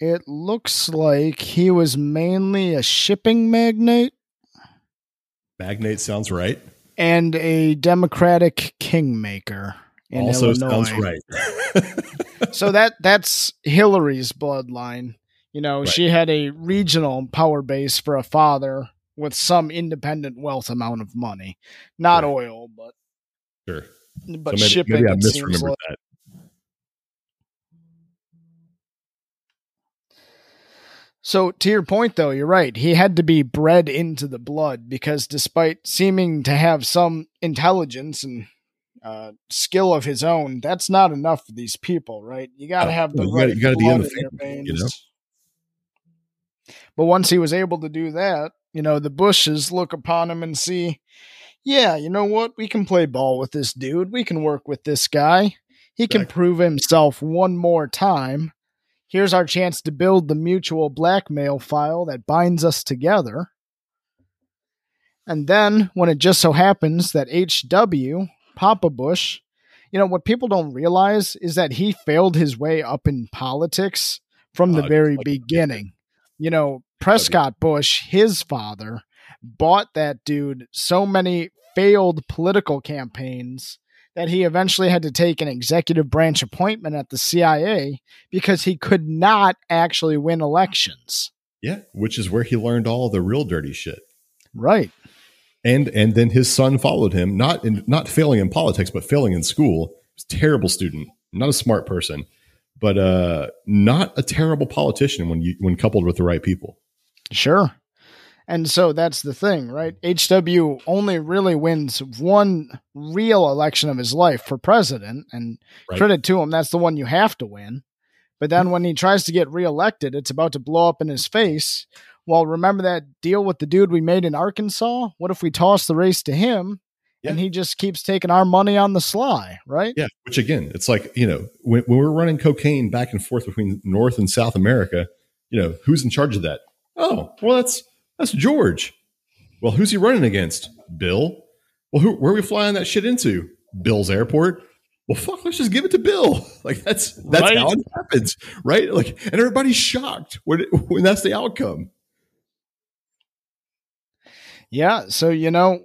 it looks like he was mainly a shipping magnate magnate sounds right. and a Democratic kingmaker in also Illinois. sounds right. so that that's Hillary's bloodline. You know, Right. she had a regional power base for a father with some independent wealth amount of money, not Right. oil, but sure. but so maybe, shipping. maybe I seems misremembered like. that. So, to your point, though, you're right. He had to be bred into the blood because, despite seeming to have some intelligence and uh, skill of his own, that's not enough for these people, right? You got to have the you right gotta- you gotta in blood the your family, you know? But once he was able to do that, you know, the Bushes look upon him and see, yeah, you know what? We can play ball with this dude. We can work with this guy. He can Exactly. prove himself one more time. Here's our chance to build the mutual blackmail file that binds us together. And then, when it just so happens that H.W., Papa Bush, you know, what people don't realize is that he failed his way up in politics from the Uh, very like- beginning. You know, Prescott Bush, his father, bought that dude so many failed political campaigns that he eventually had to take an executive branch appointment at the CIA because he could not actually win elections. Yeah, which is where he learned all the real dirty shit. Right. And and then his son followed him, not in not failing in politics, but failing in school. He was a terrible student, not a smart person, but uh not a terrible politician when you when coupled with the right people. Sure. And so that's the thing, right? HW only really wins one real election of his life for president, and Right. credit to him, that's the one you have to win. But then when he tries to get reelected, it's about to blow up in his face. Well, remember that deal with the dude we made in Arkansas? What if we toss the race to him and he just keeps taking our money on the sly, right? Yeah, which again, it's like you know when, when we're running cocaine back and forth between North and South America, you know who's in charge of that? Oh, well, that's that's George. Well, who's he running against? Bill. Well, who, where are we flying that shit into? Bill's airport. Well, fuck, let's just give it to Bill. Like that's that's Right. how it happens, right? Like, and everybody's shocked when when that's the outcome. Yeah. So, you know,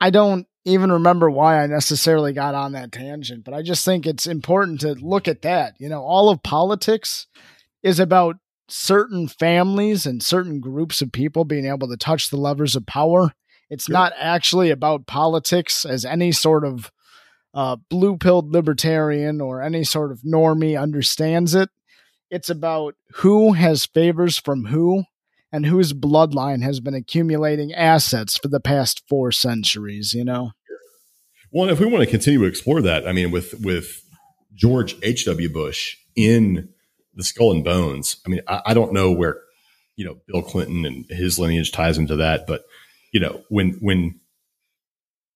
I don't even remember why I necessarily got on that tangent, but I just think it's important to look at that. You know, all of politics is about certain families and certain groups of people being able to touch the levers of power. It's Sure. not actually about politics as any sort of uh, blue pilled libertarian or any sort of normie understands it. It's about who has favors from who and whose bloodline has been accumulating assets for the past four centuries, you know? Well, if we want to continue to explore that, I mean, with with George H. W. Bush in the Skull and Bones, I mean, I, I don't know where you know Bill Clinton and his lineage ties into that, but you know, when when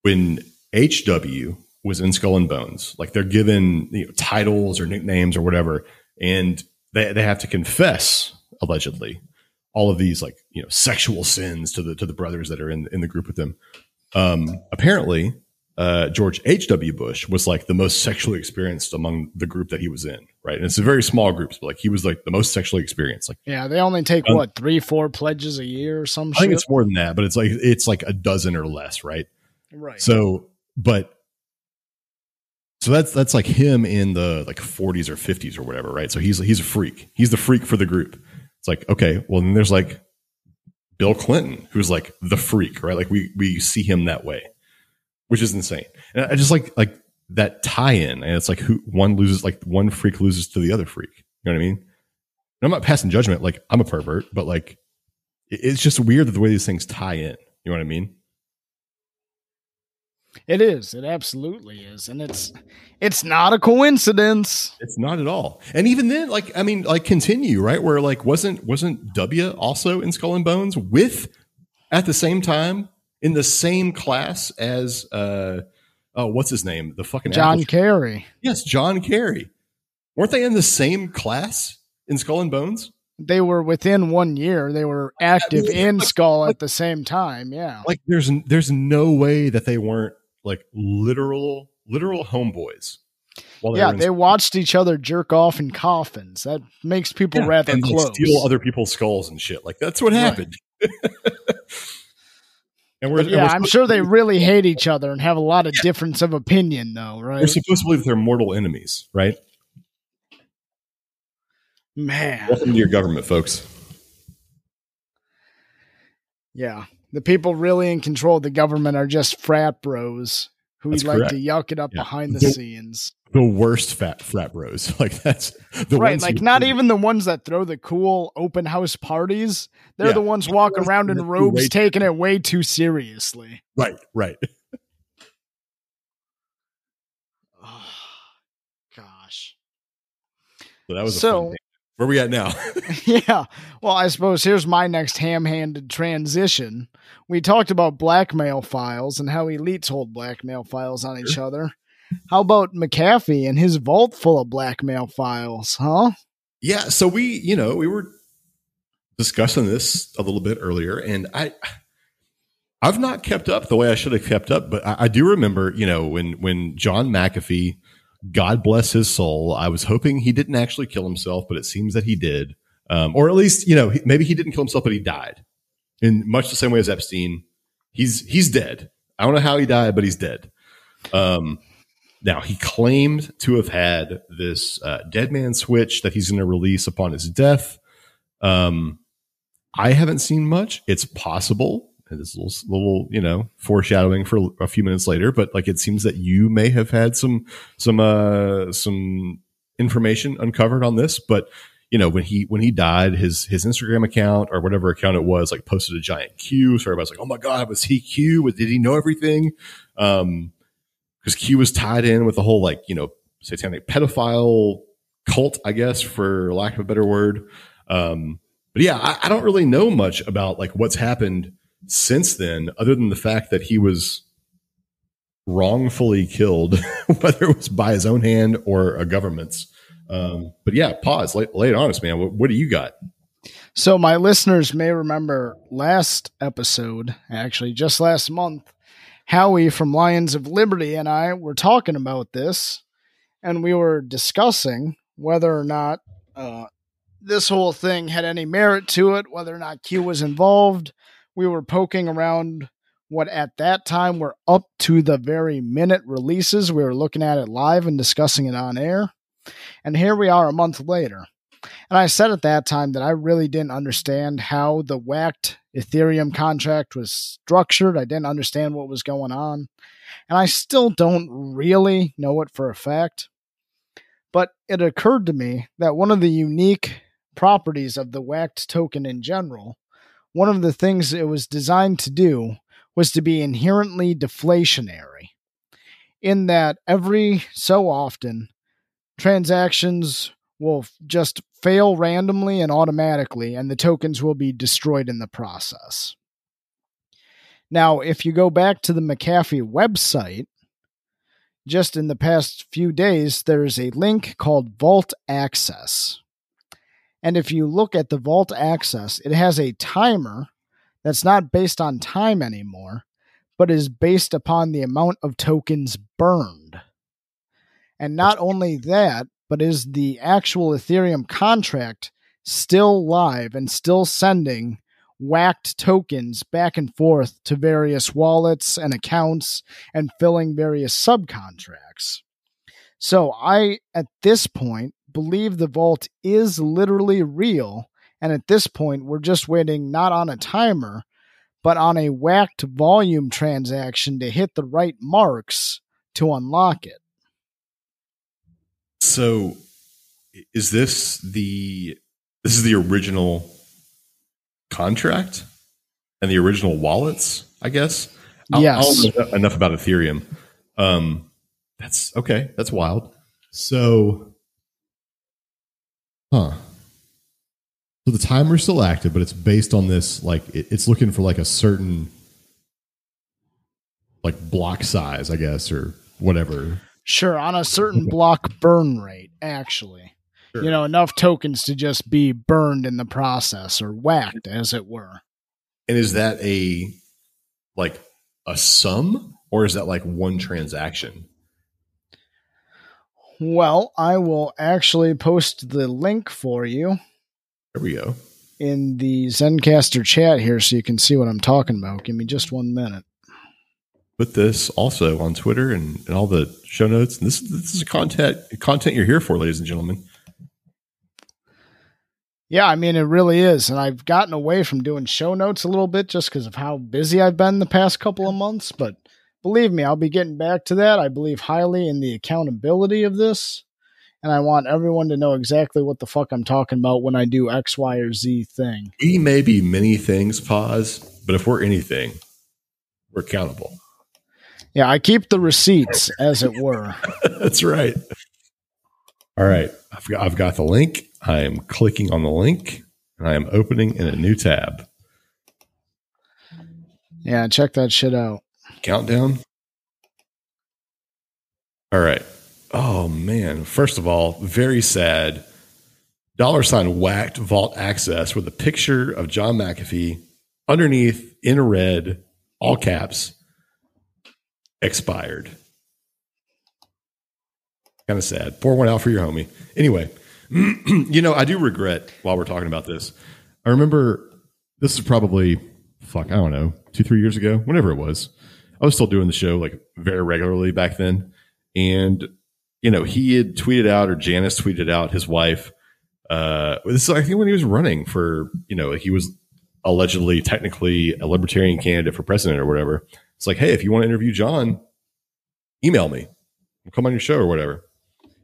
when H. W. was in Skull and Bones, like they're given you know, titles or nicknames or whatever, and they they have to confess allegedly all of these like you know sexual sins to the to the brothers that are in in the group with them. Um, apparently, uh, George H.W. Bush was like the most sexually experienced among the group that he was in, right? And it's a very small groups, but like he was like the most sexually experienced. Like Yeah, they only take Um, what, three, four pledges a year or some I think it's more than that, but it's like it's like a dozen or less, right? right. So, but so that's that's like him in the like 40s or 50s or whatever, right? So he's he's a freak. He's the freak for the group. It's like okay, well then there's like Bill Clinton, who's like the freak, right? Like we we see him that way, which is insane. And I just like like that tie-in, and it's like who one loses, like one freak loses to the other freak. You know what I mean? And I'm not passing judgment, like I'm a pervert, but like it- it's just weird that the way these things tie in. You know what I mean? It is. It absolutely is. And it's it's not a coincidence. It's not at all. And even then, like I mean, like continue right where like wasn't wasn't W also in Skull and Bones with at the same time in the same class as uh oh what's his name the fucking John Apple- Kerry. yes John Kerry weren't they in the same class in Skull and Bones They were within one year. They were active in like- Skull at the same time. Yeah. like there's there's no way that they weren't like literal literal homeboys while yeah, they watched each other jerk off in coffins. That makes people Yeah, rather and close. steal other people's skulls and shit. Like that's what Right. and we're, But and we're I'm sure they really hate each other and have a lot of difference of opinion, though, right? We're supposed to believe they're mortal enemies, right? Man, Welcome to your government, folks. yeah. The people really in control of the government are just frat bros who That's like correct. to yuck it up Yeah. behind the The- scenes. The worst fat frat bros. Like that's the right, ones like not even the ones that throw the cool open house parties. They're Yeah. the ones walking around in robes, way- taking it way too seriously. right, right. Oh, gosh. So that was a So-. Where we at now? yeah. Well, I suppose here's my next ham handed transition. We talked about blackmail files and how elites hold blackmail files on each other. How about McAfee and his vault full of blackmail files, huh? yeah. So we, you know, we were discussing this a little bit earlier, and I. I've not kept up the way I should have kept up, but I, I do remember, you know, when when John McAfee, God bless his soul, I was hoping he didn't actually kill himself, but it seems that he did, um, or at least, you know, maybe he didn't kill himself, but he died in much the same way as Epstein. He's he's dead. I don't know how he died, but he's dead. Um, now he claimed to have had this uh, dead man switch that he's going to release upon his death. Um, I haven't seen much. It's possible. This little, little, you know, foreshadowing for a few minutes later, but like it seems that you may have had some, some, uh, some information uncovered on this. But you know, when he when he died, his his Instagram account or whatever account it was, like posted a giant Q. So everybody's like, "Oh my god, was he Q? Did he know everything?" Um, because Q was tied in with the whole like you know satanic pedophile cult, I guess, for lack of a better word. Um, but yeah, I, I don't really know much about like what's happened since then, other than the fact that he was wrongfully killed, whether it was by his own hand or a government's. Um, but yeah, pause. Lay, lay it on us, man. What, what do you got? So, my listeners may remember last episode, actually, just last month, Howie from Lions of Liberty and I were talking about this, and we were discussing whether or not uh, this whole thing had any merit to it, whether or not Q was involved. We were poking around what at that time were up to the very minute releases. We were looking at it live and discussing it on air. And here we are a month later. And I said at that time that I really didn't understand how the whacked Ethereum contract was structured. I didn't understand what was going on. And I still don't really know it for a fact. But it occurred to me that one of the unique properties of the whacked token in general, one of the things it was designed to do was to be inherently deflationary, in that every so often transactions will just fail randomly and automatically, and the tokens will be destroyed in the process. Now, if you go back to the McAfee website, just in the past few days, there's a link called Vault Access. And if you look at the Vault Access, it has a timer that's not based on time anymore, but is based upon the amount of tokens burned. And not only that, but is the actual Ethereum contract still live and still sending whacked tokens back and forth to various wallets and accounts and filling various subcontracts. So I, at this point, believe the vault is literally real. And at this point, we're just waiting not on a timer, but on a whacked volume transaction to hit the right marks to unlock it. So, is this the this is the original contract and the original wallets? I guess. I, yes. I don't enough about Ethereum. Um, that's okay. That's wild. So, huh? So the timer's still active, but it's based on this. Like, it, it's looking for like a certain like block size, I guess, or whatever. Sure, on a certain block burn rate, actually. Sure. You know, enough tokens to just be burned in the process or whacked, as it were. And is that a like a sum or is that like one transaction? Well, I will actually post the link for you There we go. in the Zencastr chat here so you can see what I'm talking about. Give me just one minute. Put this also on Twitter and, and all the show notes. And this this is content content you're here for, ladies and gentlemen. Yeah, I mean, it really is. And I've gotten away from doing show notes a little bit just because of how busy I've been the past couple of months. But believe me, I'll be getting back to that. I believe highly in the accountability of this. And I want everyone to know exactly what the fuck I'm talking about when I do X, Y, or Z thing. We may be many things, pause, but if we're anything, we're accountable. Yeah, I keep the receipts, as it were. That's right. All right. I've got, I've got the link. I am clicking on the link and I am opening in a new tab. Yeah, check that shit out. Countdown. All right. Oh, man. First of all, very sad. Dollar sign whacked vault access with a picture of John McAfee underneath in red, all caps, expired. Kind of sad. Pour one out for your homie. Anyway, you know, I do regret while we're talking about this. I remember this is probably, fuck, I don't know, two, three years ago, whenever it was. I was still doing the show like very regularly back then. And, you know, he had tweeted out, or Janice tweeted out his wife. Uh, this is, I think, when he was running for, you know, he was allegedly, technically a libertarian candidate for president or whatever. It's like, hey, if you want to interview John, email me. Come on your show or whatever.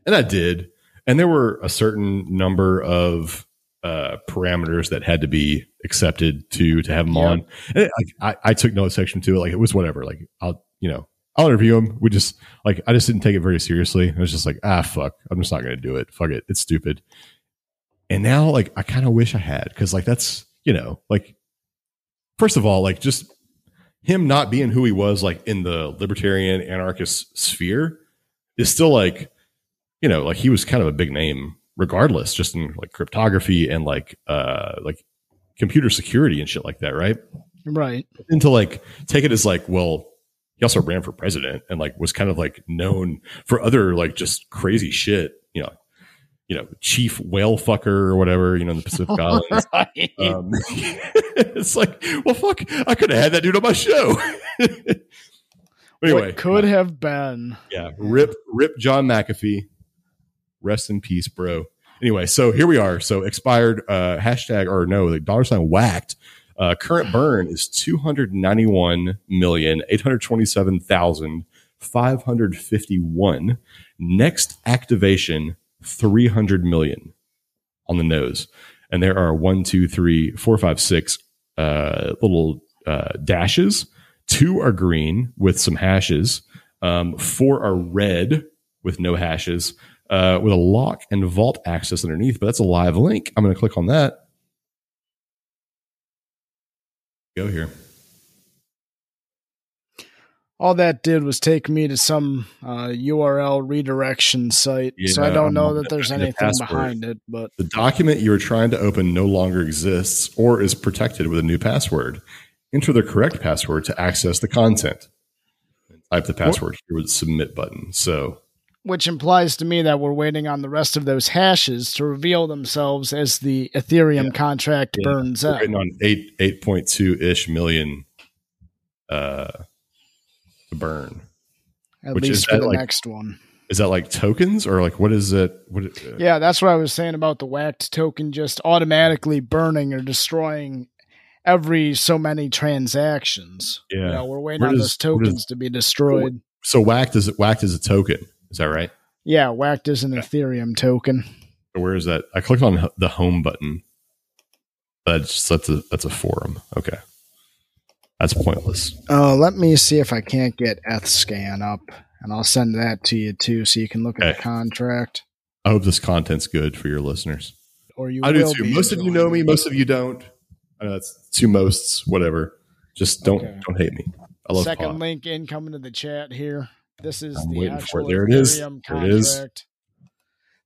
And I did. and there were a certain number of uh, parameters that had to be accepted to to have him Yep. on. And it, like, I, I took no exception to it. Like it was whatever. Like I'll you know I'll interview him. We just like I just didn't take it very seriously. I was just like ah fuck. I'm just not going to do it. Fuck it. It's stupid. And now like I kind of wish I had because like that's you know like first of all like just him not being who he was like in the libertarian anarchist sphere is still like you know like he was kind of a big name regardless just in like cryptography and like uh like computer security and shit like that right Right. and to like take it as like well he also ran for president and like was kind of like known for other like just crazy shit you know you know chief whale fucker or whatever you know in the pacific islands right. um, it's like, well, fuck, I could have had that dude on my show. Anyway, what could have been. yeah, rip, rip John McAfee. Rest in peace, bro. Anyway, so here we are. So expired uh, hashtag or no, the dollar sign whacked. Uh, current burn is two hundred ninety one million eight hundred twenty seven thousand five hundred fifty one. Next activation three hundred million on the nose, and there are one, two, three, four, five, six uh, little uh, dashes. Two are green with some hashes. Um, four are red with no hashes, uh, with a lock and vault access underneath. But that's a live link. I'm going to click on that. Go here. All that did was take me to some uh, URL redirection site. so I don't know I'm that there's at the anything behind it, but The document you are trying to open no longer exists or is protected with a new password. Enter the correct password to access the content. Type the password here with the submit button. So which implies to me that we're waiting on the rest of those hashes to reveal themselves as the Ethereum contract Yeah. burns we're out. on eight eight point two ish million uh to burn. At which is least for the like- next one. Is that like tokens or like what is it? What? Uh, Yeah, that's what I was saying about the whacked token just automatically burning or destroying every so many transactions. Yeah. You know, we're waiting on those does- tokens to be destroyed. So whacked is whacked is a token. Is that right? Yeah, whacked is an Ethereum token. Where is that? I clicked on the home button. That's that's a that's a forum. Okay, that's pointless. Uh, let me see if I can't get Etherscan up, and I'll send that to you too, so you can look at the contract. I hope this content's good for your listeners. Or you I do too. Most of you know me. Most of you don't. I know that's two mosts. Whatever. Just don't Okay. don't hate me. I love Second pod. link incoming to the chat here. This is I'm the waiting for it. There it is. Ethereum There it is.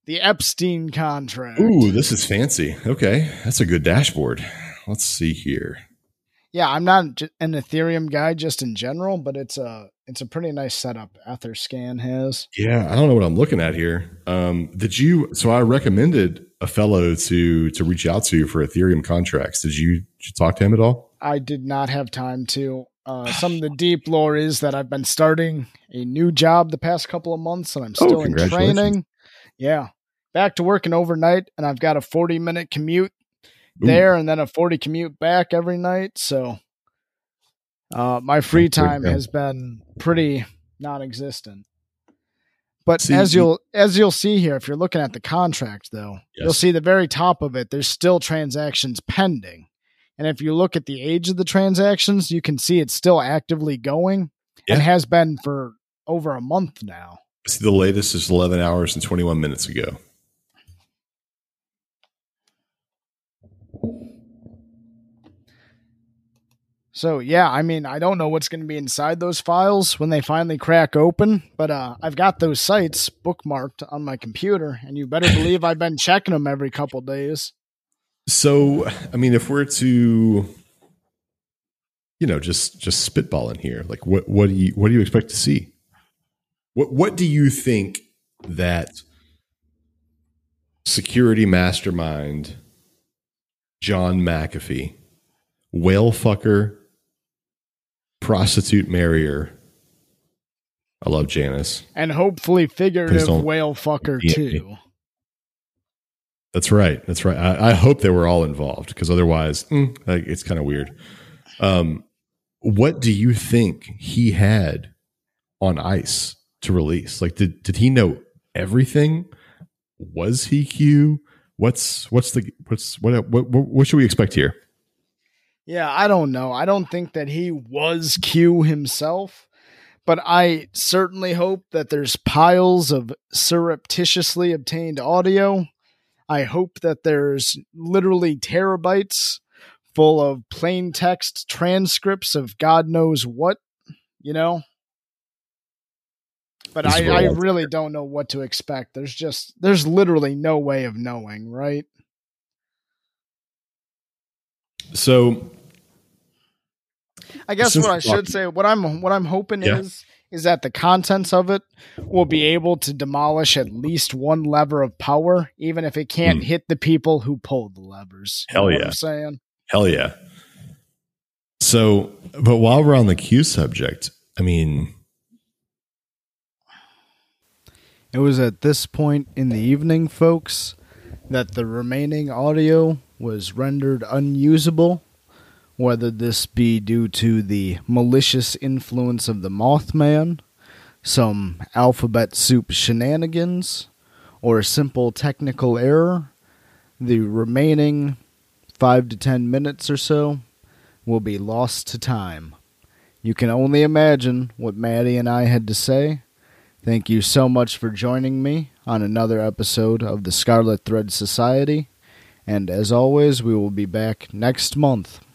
The Epstein contract. Ooh, this is fancy. Okay, that's a good dashboard. Let's see here. Yeah, I'm not an Ethereum guy just in general, but it's a it's a pretty nice setup. Etherscan has. Yeah, I don't know what I'm looking at here. Um, did you? So I recommended a fellow to to reach out to for Ethereum contracts. Did you, did you talk to him at all? I did not have time to. Uh, some of the deep lore is that I've been starting a new job the past couple of months, and I'm Oh, still in training. Yeah, back to working overnight, and I've got a 40 minute commute Ooh. there, and then a 40 commute back every night. So, uh, my free time has been pretty non-existent. But See, as you- you'll as you'll see here, if you're looking at the contract, though, you'll see the very top of it. There's still transactions pending, and if you look at the age of the transactions, you can see it's still actively going and has been for over a month now. See, the latest is 11 hours and 21 minutes ago. So yeah, I mean, I don't know what's going to be inside those files when they finally crack open, but uh, I've got those sites bookmarked on my computer, and you better believe I've been checking them every couple days. So, I mean, if we're to, you know, just just spitballing here, like what what do you what do you expect to see? What what do you think that security mastermind John McAfee, whale fucker, prostitute marrier? I love Janice. And hopefully, figurative whale fucker too. That's right. That's right. I, I hope they were all involved because otherwise, mm, like, it's kind of weird. Um, what do you think he had on ice to release? Like, did did he know everything? Was he Q? What's what's the what's what what what should we expect here? Yeah, I don't know. I don't think that he was Q himself, but I certainly hope that there's piles of surreptitiously obtained audio. I hope that there's literally terabytes full of plain text transcripts of God knows what, you know? But I, I really don't know what to expect. There's just, there's literally no way of knowing, right? So I guess what I should say, what I'm what I'm hoping Yeah. is is that the contents of it will be able to demolish at least one lever of power, even if it can't Hmm. hit the people who pulled the levers. You Hell know what yeah. I'm saying? hell yeah. So, but while we're on the Q subject, I mean, It was at this point in the evening, folks, that the remaining audio was rendered unusable, whether this be due to the malicious influence of the Mothman, some alphabet soup shenanigans, or a simple technical error. The remaining five to ten minutes or so will be lost to time. You can only imagine what Maddie and I had to say. Thank you so much for joining me on another episode of the Scarlet Thread Society. And as always, we will be back next month